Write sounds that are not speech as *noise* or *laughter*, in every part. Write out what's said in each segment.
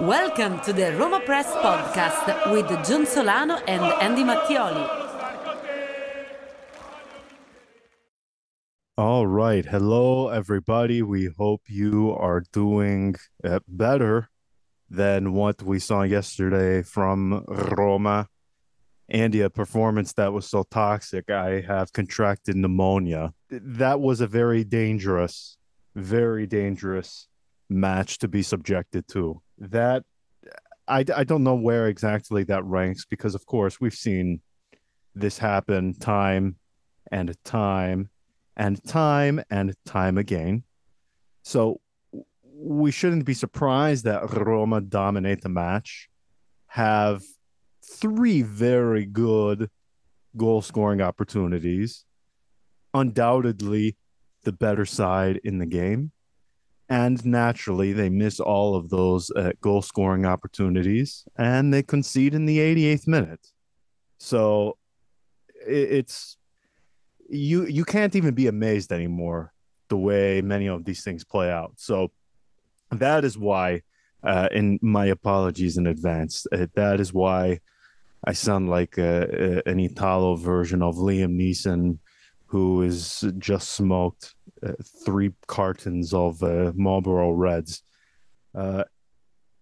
Welcome to the Roma Press podcast with John Solano and Andy Mattioli. All right. Hello, everybody. We hope you are doing uh, better than what we saw yesterday from Roma. Andy, a performance that was so toxic, I have contracted pneumonia. That was a very dangerous, very dangerous match to be subjected to. That I, I don't know where exactly that ranks because, of course, we've seen this happen time and time and time and time again. So we shouldn't be surprised that Roma dominate the match, have three very good goal scoring opportunities, undoubtedly the better side in the game and naturally they miss all of those uh, goal scoring opportunities and they concede in the 88th minute. So it's you you can't even be amazed anymore the way many of these things play out. So that is why uh, in my apologies in advance uh, that is why i sound like a, a, an italo version of liam neeson who is just smoked uh, three cartons of uh, Marlboro Reds. Uh,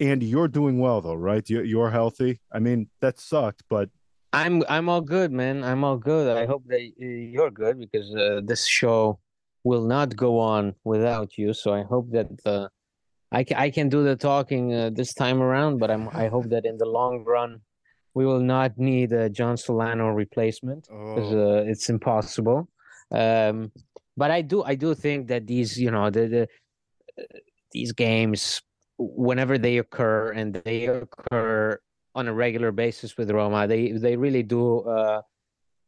Andy, you're doing well though, right? You're, you're healthy. I mean, that sucked, but I'm I'm all good, man. I'm all good. I hope that uh, you're good because uh, this show will not go on without you. So I hope that uh, I can I can do the talking uh, this time around. But I'm I hope that in the long run we will not need a John Solano replacement because oh. uh, it's impossible. Um, but I do I do think that these you know the, the these games whenever they occur and they occur on a regular basis with Roma, they they really do uh,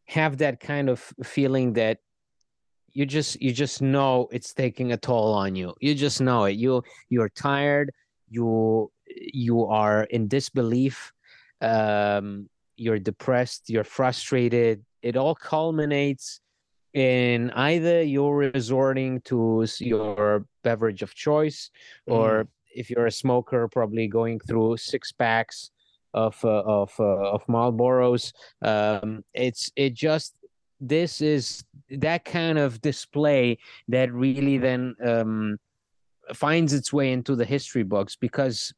have that kind of feeling that you just you just know it's taking a toll on you. You just know it. You you're tired. You you are in disbelief. Um, you're depressed. You're frustrated. It all culminates in either you're resorting to your beverage of choice or mm. if you're a smoker probably going through six packs of uh, of uh, of Marlboros um, it's it just this is that kind of display that really then um, finds its way into the history books because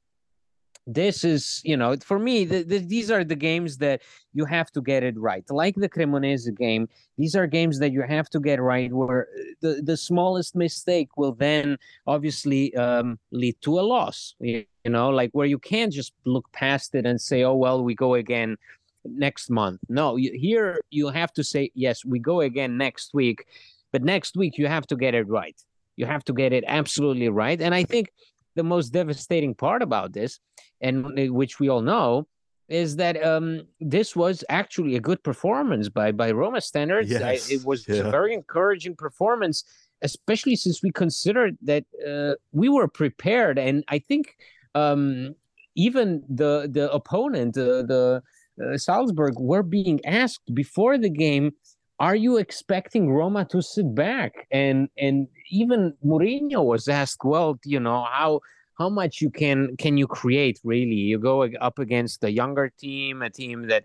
this is you know for me the, the, these are the games that you have to get it right. Like the cremonese game these are games that you have to get right where the, the smallest mistake will then obviously um, lead to a loss you, you know like where you can't just look past it and say oh well we go again next month. No you, here you have to say yes we go again next week but next week you have to get it right. You have to get it absolutely right and i think the most devastating part about this, and which we all know, is that um, this was actually a good performance by by Roma standards. Yes. I, it was yeah. a very encouraging performance, especially since we considered that uh, we were prepared, and I think um, even the the opponent, uh, the uh, Salzburg, were being asked before the game are you expecting Roma to sit back? And and even Mourinho was asked, well, you know, how how much you can can you create really? You go up against a younger team, a team that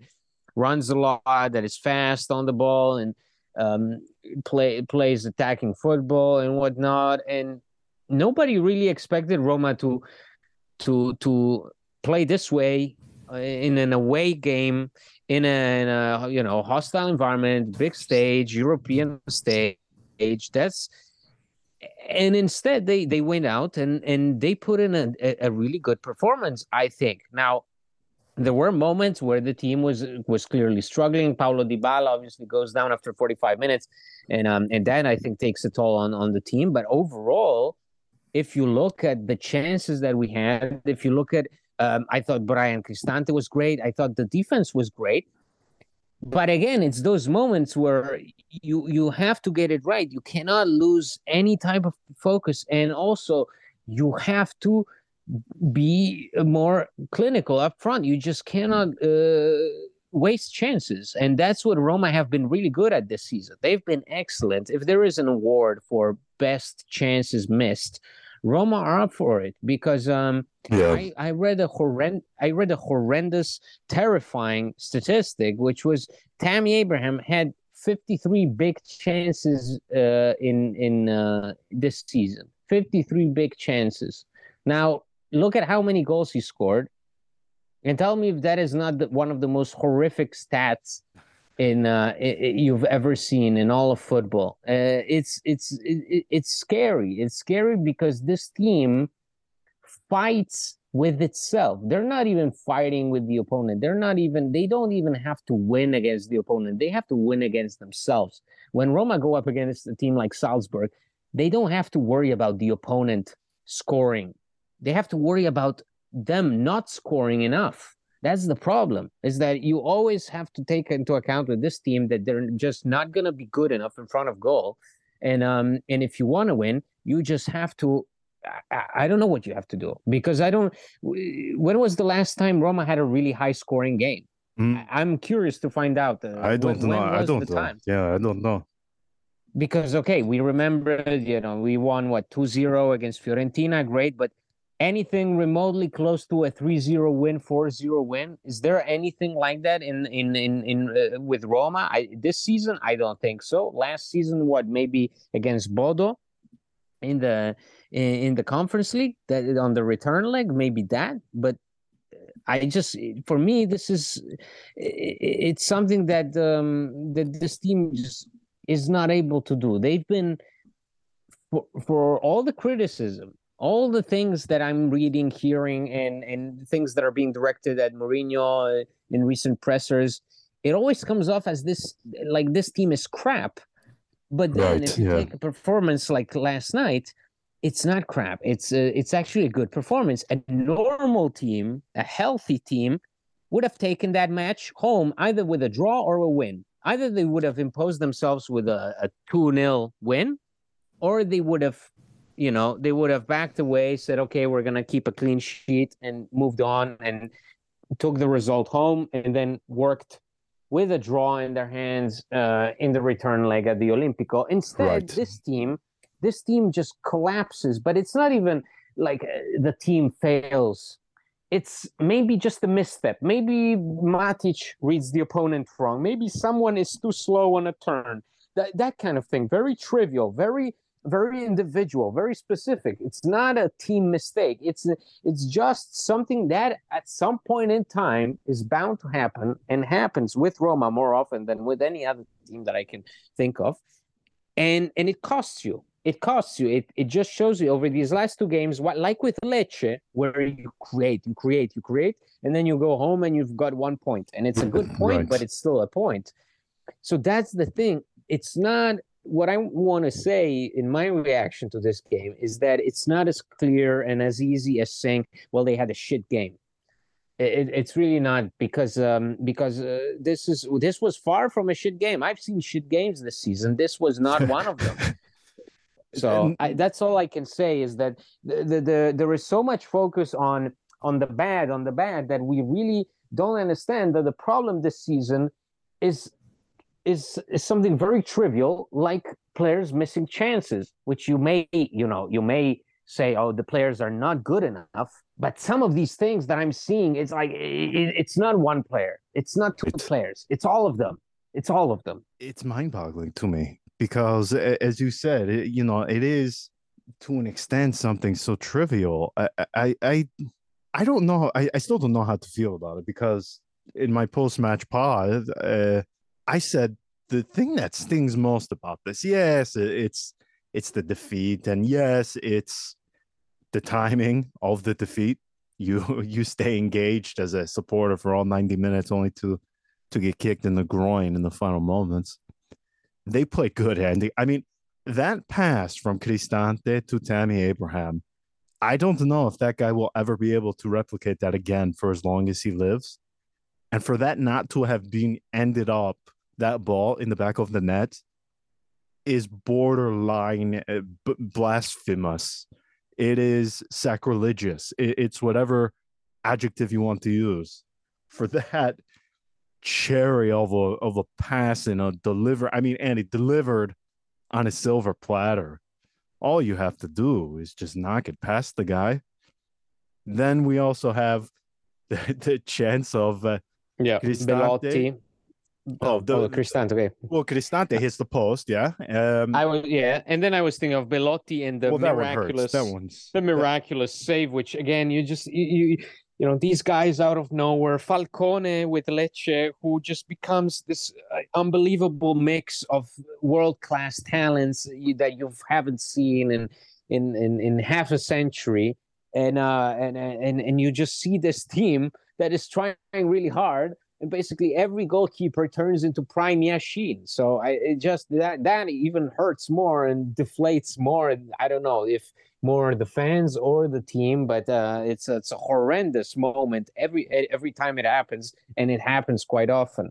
runs a lot, that is fast on the ball, and um, play plays attacking football and whatnot. And nobody really expected Roma to to to play this way uh, in an away game in a, in a you know hostile environment, big stage, European stage. That's and instead they they went out and and they put in a, a really good performance. I think now there were moments where the team was was clearly struggling. Paulo Dybala obviously goes down after 45 minutes, and um and that I think takes a toll on on the team. But overall, if you look at the chances that we had, if you look at um, I thought Bryan Cristante was great. I thought the defense was great. But again, it's those moments where you you have to get it right. You cannot lose any type of focus, and also you have to be more clinical up front. You just cannot uh, waste chances. And that's what Roma have been really good at this season. They've been excellent. If there is an award for best chances missed, Roma are up for it because um, yeah. I, I read a horrend I read a horrendous, terrifying statistic, which was Tammy Abraham had 53 big chances uh, in in uh, this season. 53 big chances. Now look at how many goals he scored, and tell me if that is not the, one of the most horrific stats in uh, it, you've ever seen in all of football. Uh, it's it's it, it's scary. It's scary because this team fights with itself. They're not even fighting with the opponent. They're not even. They don't even have to win against the opponent. They have to win against themselves. When Roma go up against a team like Salzburg, they don't have to worry about the opponent scoring they have to worry about them not scoring enough. That's the problem. Is that you always have to take into account with this team that they're just not going to be good enough in front of goal, and um and if you want to win, you just have to. I, I don't know what you have to do because I don't. When was the last time Roma had a really high scoring game? Mm. I, am curious to find out. Uh, I don't when, know. When I don't know. Time? Yeah, I don't know because okay we remember you know we won what 2-0 against fiorentina great but anything remotely close to a 3-0 win 4-0 win is there anything like that in in in, in uh, with roma I, this season i don't think so last season what maybe against bodo in the in, in the conference league that on the return leg maybe that but I just, for me, this is, it's something that um, that this team just is not able to do. They've been, for, for all the criticism all the things that I'm reading, hearing, and and things that are being directed at Mourinho uh, in recent pressers, it always comes off as this like this team is crap. But then right, if you yeah. take a performance like last night, it's not crap. It's a, uh, it's actually a good performance. A normal team, a healthy team, would have taken that match home either with a draw or a win. Either they would have imposed themselves with a, a 2 0 win, or they would have you know, they would have backed away, said, okay, we're going to keep a clean sheet and moved on and took the result home and then worked with a draw in their hands uh, in the return leg at the Olimpico. Instead, right. this team, this team just collapses, but it's not even like uh, the team fails. It's maybe just a misstep. Maybe Matic reads the opponent wrong. Maybe someone is too slow on a turn. That, that kind of thing. Very trivial, very very individual, very specific. It's not a team mistake. It's it's just something that at some point in time is bound to happen and happens with Roma more often than with any other team that I can think of. And and it costs you. It costs you. It it just shows you over these last two games, what like with Lecce, where you create, you create, you create, and then you go home and you've got one point. And it's a good point, right. but it's still a point. So that's the thing. It's not what I want to say in my reaction to this game is that it's not as clear and as easy as saying, "Well, they had a shit game." It, it's really not because um, because uh, this is this was far from a shit game. I've seen shit games this season. This was not *laughs* one of them. so I, that's all I can say is that the, the, the there is so much focus on on the bad on the bad that we really don't understand that the problem this season is is, is something very trivial, like players missing chances, which you may, you know, you may say, oh, the players are not good enough. But some of these things that I'm seeing, it's like it, it's not one player, it's not two it's, players, it's all of them. It's all of them. It's mind-boggling to me because, as you said, it, you know, it is to an extent something so trivial. I, I, I, I don't know. I, I still don't know how to feel about it because in my post-match pod, uh, I said the thing that stings most about this, yes, it's it's the defeat, and yes, it's the timing of the defeat. *laughs* you you stay engaged as a supporter for all 90 minutes only to to get kicked in the groin in the final moments. They played good, Andy. I mean, that pass from Cristante to Tammy Abraham, I don't know if that guy will ever be able to replicate that again for as long as he lives. And for that not to have been ended up that ball in the back of the net is borderline uh, b- blasphemous. It is sacrilegious. It, it's whatever adjective you want to use. For *laughs* that cherry of a of a pass and a deliver. I mean, Andy delivered on a silver platter. All you have to do is just knock it past the guy. Then we also have *laughs* the, the chance of uh, yeah, Cristante. Belotti. Oh, the, oh, Cristante. Okay. well, Cristante hits the post, yeah. Um, I was yeah, and then I was thinking of Belotti and the well, that one hurts. miraculous, That one's the miraculous save, which again you just you, you you know these guys out of nowhere, Falcone with Lecce, who just becomes this uh, unbelievable mix of world class talents that you haven't seen in in in in half a century, and uh and and and you just see this team that is trying really hard and basically every goalkeeper turns into prime Yashin. So I it just that that even hurts more and deflates more. And I don't know if more the fans or the team, but uh, it's it's a horrendous moment every every time it happens, and it happens quite often.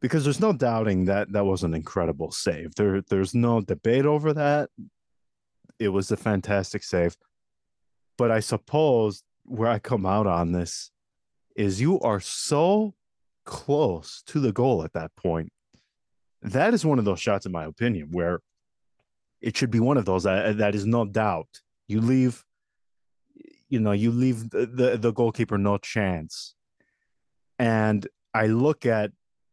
because there's no doubting that that was an incredible save. There, there's no debate over that. It was a fantastic save. But I suppose where I come out on this is you are so close to the goal at that point. That is one of those shots, in my opinion, where it should be one of those that, that is no doubt. You leave, you know, you leave the, the, the goalkeeper no chance. And I look at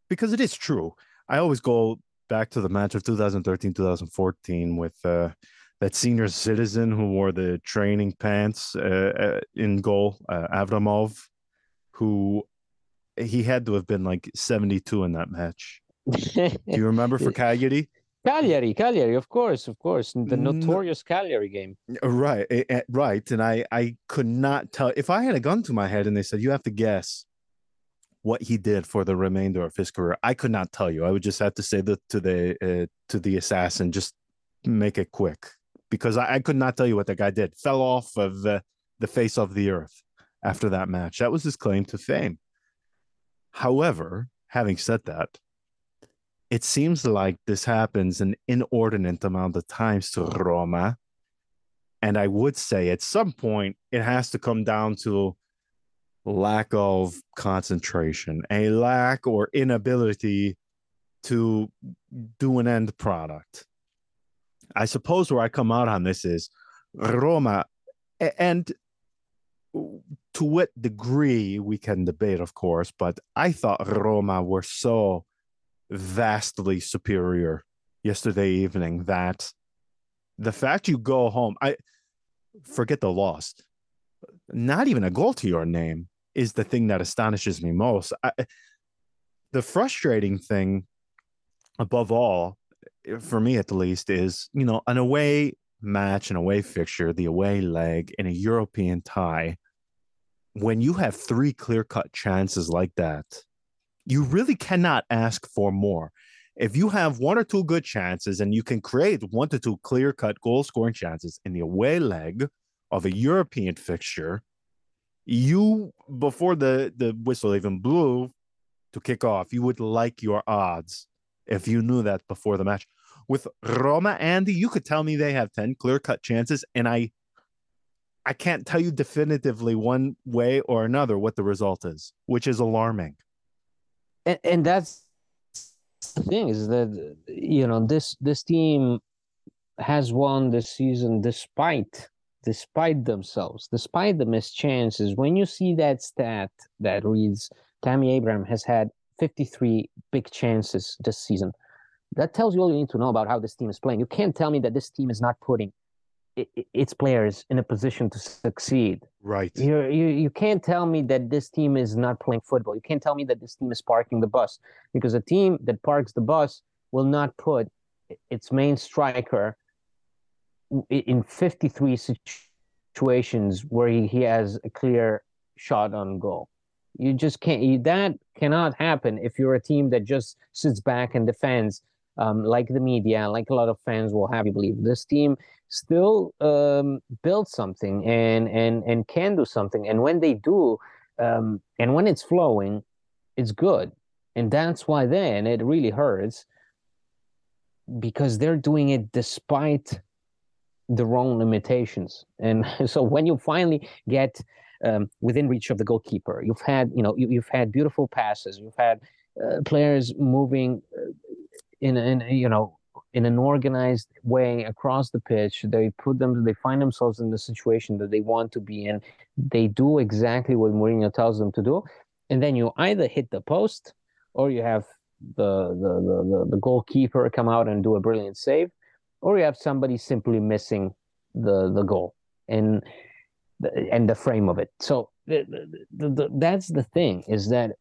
because it is true. I always go back to the match of 2013 2014 with uh, that senior citizen who wore the training pants uh, uh, in goal, uh, Avramov, who he had to have been like 72 in that match. Do you remember for *laughs* Cagliari? Cagliari, Cagliari, of course, of course, the No. notorious Cagliari game. Right, eh, eh, right. And I, I could not tell if I had a gun to my head and they said you have to guess what he did for the remainder of his career. I could not tell you. I would just have to say that to the uh, to the assassin, just make it quick because I, I could not tell you what the guy did. Fell off of the, the face of the earth after that match. That was his claim to fame. However, having said that, it seems like this happens an inordinate amount of times to Roma. And I would say at some point it has to come down to lack of concentration, a lack or inability to do an end product. I suppose where I come out on this is Roma, and to what degree we can debate, of course, but I thought Roma were so vastly superior yesterday evening that the fact you go home, I forget the loss, not even a goal to your name is the thing that astonishes me most. I, the frustrating thing, above all, eh, for me at the least, is you know an away match, an away fixture, the away leg in a European tie. When you have three clear cut chances like that, you really cannot ask for more. If you have one or two good chances and you can create one to two clear cut goal scoring chances in the away leg of a European fixture, you before the the whistle even blew to kick off, you would like your odds if you knew that before the match. With Roma Andy, you could tell me they have 10 clear-cut chances and I I can't tell you definitively one way or another what the result is, which is alarming. and, and that's the thing is that you know this this team has won this season despite despite themselves, despite the missed chances, when you see that stat that reads Tammy Abraham has had 53 big chances this season, that tells you all you need to know about how this team is playing. You can't tell me that this team is not putting its players in a position to succeed. Right. You, you you can't tell me that this team is not playing football. You can't tell me that this team is parking the bus because a team that parks the bus will not put its main striker in 53 situations where he, he has a clear shot on goal. You just can't. You, that cannot happen if you're a team that just sits back and defends, um, like the media, like a lot of fans will have you believe. This team still um, build something and and and can do something. And when they do, um, and when it's flowing, it's good. And that's why then it really hurts because they're doing it despite their own limitations. And *laughs* so when you finally get um, within reach of the goalkeeper, you've had you know you, have had beautiful passes, you've had uh, players moving uh, in in you know in an organized way across the pitch. They put them, they find themselves in the situation that they want to be in. They do exactly what Mourinho tells them to do, and then you either hit the post or you have the the the, the goalkeeper come out and do a brilliant save, or you have somebody simply missing the the goal and the, and the frame of it. So the, the, that's the thing is that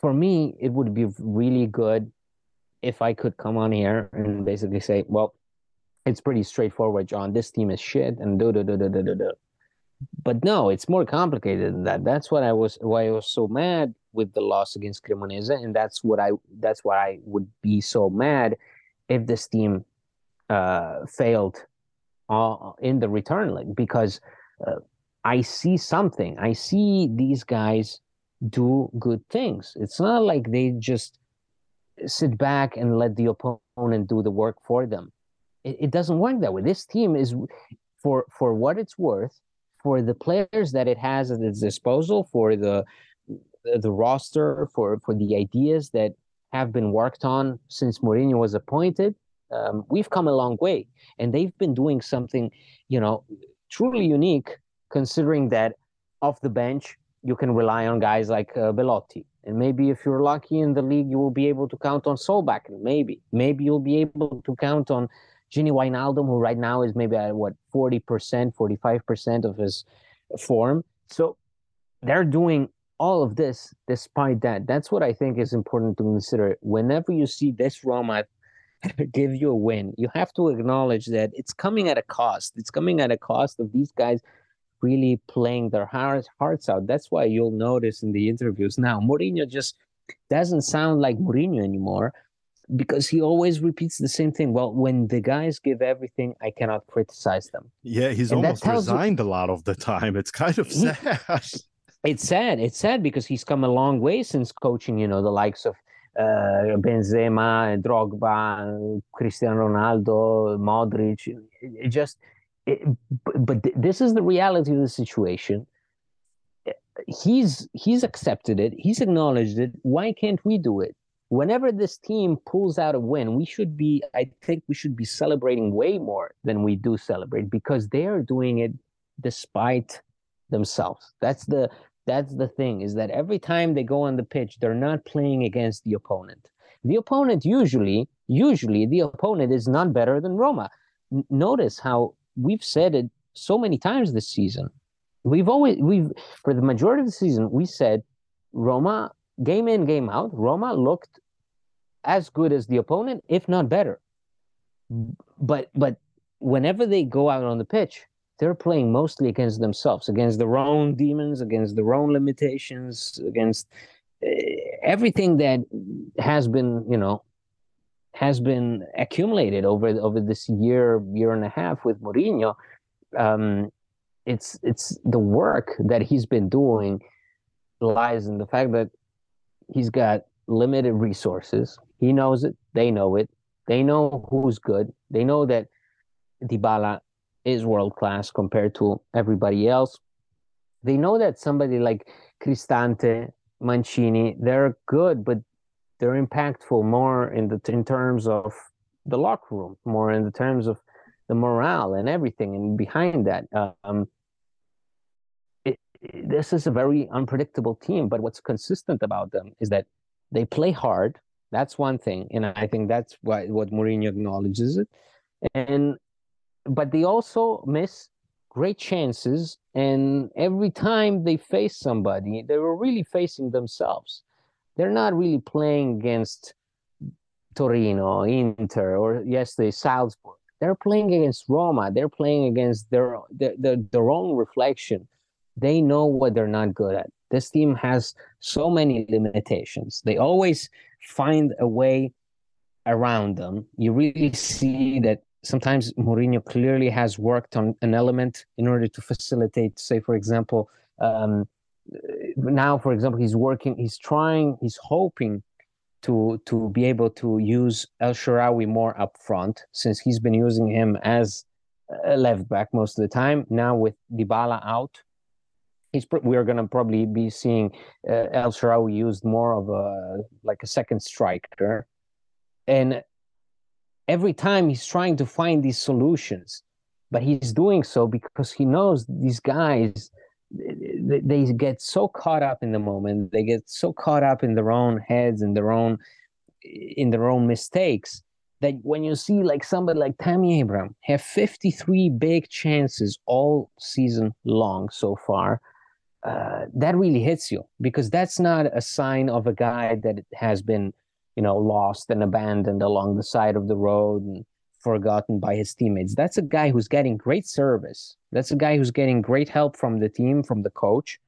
for me it would be really good if I could come on here and basically say, well, it's pretty straightforward, John. This team is shit and do do do do do do do. But no, it's more complicated than that. That's what I was why I was so mad with the loss against Cremonese, and that's what I that's why I would be so mad if this team uh, failed uh, in the return leg because uh, I see something. I see these guys do good things. It's not like they just sit back and let the opponent do the work for them. It, it doesn't work that way. This team is, for for what it's worth, for the players that it has at its disposal, for the the roster, for for the ideas that have been worked on since Mourinho was appointed. Um, we've come a long way, and they've been doing something, you know, truly unique, considering that off the bench you can rely on guys like uh, Belotti, and maybe if you're lucky in the league, you will be able to count on Solbakken. Maybe. Maybe you'll be able to count on Gini Wijnaldum, who right now is maybe at what, 40%, 45% of his form. So they're doing all of this despite that. That's what I think is important to consider. Whenever you see this Roma *laughs* give you a win, you have to acknowledge that it's coming at a cost. It's coming at a cost of these guys really playing their hearts hearts out. That's why you'll notice in the interviews now, Mourinho just doesn't sound like Mourinho anymore because he always repeats the same thing. Well, when the guys give everything, I cannot criticize them. Yeah, he's and almost resigned you, a lot of the time. It's kind of *laughs* sad. It's sad. It's sad because he's come a long way since coaching, you know, the likes of Eh, Benzema, Drogba, Cristiano Ronaldo, Modric. It, just it, but this is the reality of the situation. Eh, he's he's accepted it. He's acknowledged it. Why can't we do it? Whenever this team pulls out a win we should be i think we should be celebrating way more than we do celebrate because they are doing it despite themselves. That's the that's the thing is that every time they go on the pitch they're not playing against the opponent the opponent usually usually the opponent is not better than roma N- notice how we've said it so many times this season. We've always we've for the majority of the season we said Roma game in game out Roma looked as good as the opponent if not better. But but whenever they go out on the pitch they're playing mostly against themselves, against their own demons, against their own limitations, against uh, everything that has been, you know, has been accumulated over over this year year and a half with Mourinho. Um, it's it's the work that he's been doing lies in the fact that he's got limited resources. He knows it. They know it. They know who's good. They know that Dybala is world class compared to everybody else. They know that somebody like Cristante, Mancini, they're good, but they're impactful more in the in terms of the locker room, more in the terms of the morale and everything and behind that. Um, it, this is a very unpredictable team, but what's consistent about them is that they play hard. That's one thing, and I think that's why what Mourinho acknowledges it. And but they also miss great chances, and every time they face somebody, they were really facing themselves. They're not really playing against Torino, Inter, or yesterday Salzburg. They're playing against Roma. They're playing against their, their their, their own reflection. They know what they're not good at. This team has so many limitations. They always find a way around them. You really see that sometimes Mourinho clearly has worked on an element in order to facilitate, say, for example, um, now, for example, he's working, he's trying, he's hoping to to be able to use El Shaarawy more up front, since he's been using him as a left back most of the time. Now with Dybala out, he's we are going to probably be seeing uh, El Shaarawy used more of a like a second striker, and every time he's trying to find these solutions, but he's doing so because he knows these guys they, get so caught up in the moment they get so caught up in their own heads and their own in their own mistakes that when you see like somebody like Tammy Abraham have 53 big chances all season long so far, uh, that really hits you because that's not a sign of a guy that has been, you know, lost and abandoned along the side of the road and forgotten by his teammates. That's a guy who's getting great service. That's a guy who's getting great help from the team, from the coach.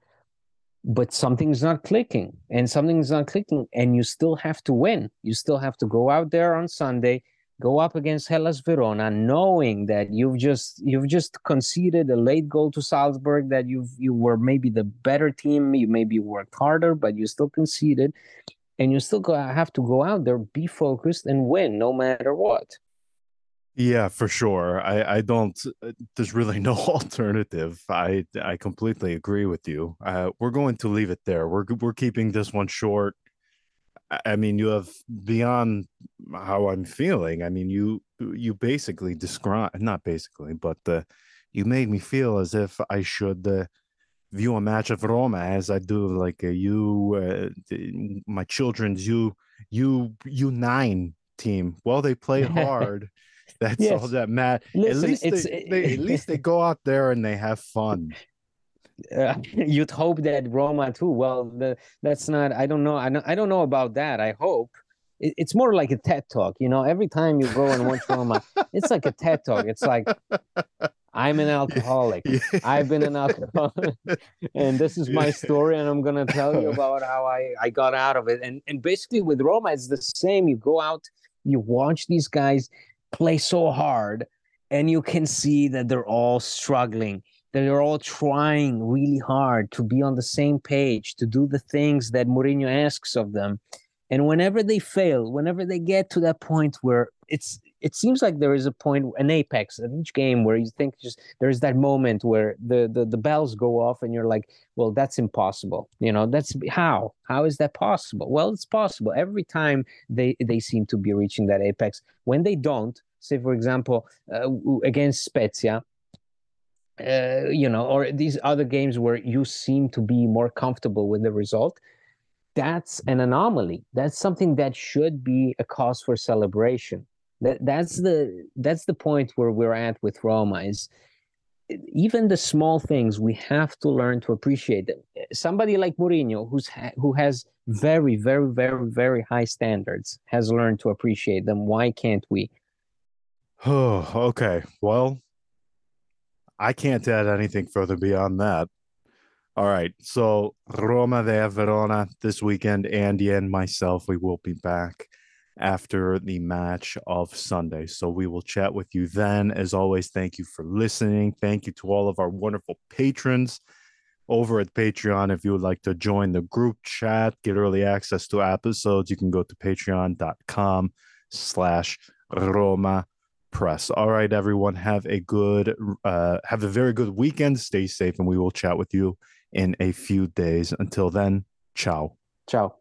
But something's not clicking, and something's not clicking, and you still have to win. You still have to go out there on Sunday, go up against Hellas Verona, knowing that you've just you've just conceded a late goal to Salzburg. That you've you were maybe the better team. You maybe worked harder, but you still conceded, and you still have to go out there, be focused, and win no matter what. Yeah, for sure. I I don't. There's really no *laughs* alternative. I I completely agree with you. Uh, we're going to leave it there. We're we're keeping this one short. I mean, you have beyond how I'm feeling. I mean, you you basically describe not basically, but uh, you made me feel as if I should uh, view a match of Roma as I do like a you, uh, my children's you you you nine team. Well, they play *laughs* hard. That's yes. all that matters. At least they, they, at least they go out there and they have fun. Uh, *laughs* you'd hope that Roma too. Well, the, that's not. I don't know. I don't, I don't know about that. I hope it, it's more like a TED talk. You know, every time you go and watch Roma, it's like a TED talk. It's like I'm an *laughs* alcoholic. Yeah. I've been an alcoholic, *laughs* and this is my story, and I'm gonna tell you *laughs* about how I I got out of it. And and basically with Roma, it's the same. You go out, you watch these guys play so hard and you can see that they're all struggling that they're all trying really hard to be on the same page to do the things that Mourinho asks of them and whenever they fail whenever they get to that point where it's it seems like there is a point an apex of each game where you think just there's that moment where the, the the bells go off and you're like well that's impossible you know? That's how? How is that possible? Well it's possible. Every time they they seem to be reaching that apex. When they don't say for example uh, against spezia uh, you know or these other games where you seem to be more comfortable with the result that's an anomaly. That's something that should be a cause for celebration that that's the that's the point where we're at with Roma is even the small things we have to learn to appreciate them. Somebody like Mourinho, who's ha- who has very, very, very, very high standards, has learned to appreciate them. Why can't we? Oh, *sighs* okay. Well, I can't add anything further beyond that. All right. So Roma de Verona this weekend. Andy and myself, we will be back after the match of Sunday. So we will chat with you then. As always, thank you for listening. Thank you to all of our wonderful patrons over at Patreon. If you would like to join the group chat, get early access to episodes, you can go to patreon.com slash Roma Press. All right, everyone, have a good, uh, have a very good weekend. Stay safe, and we will chat with you in a few days. Until then, ciao. Ciao.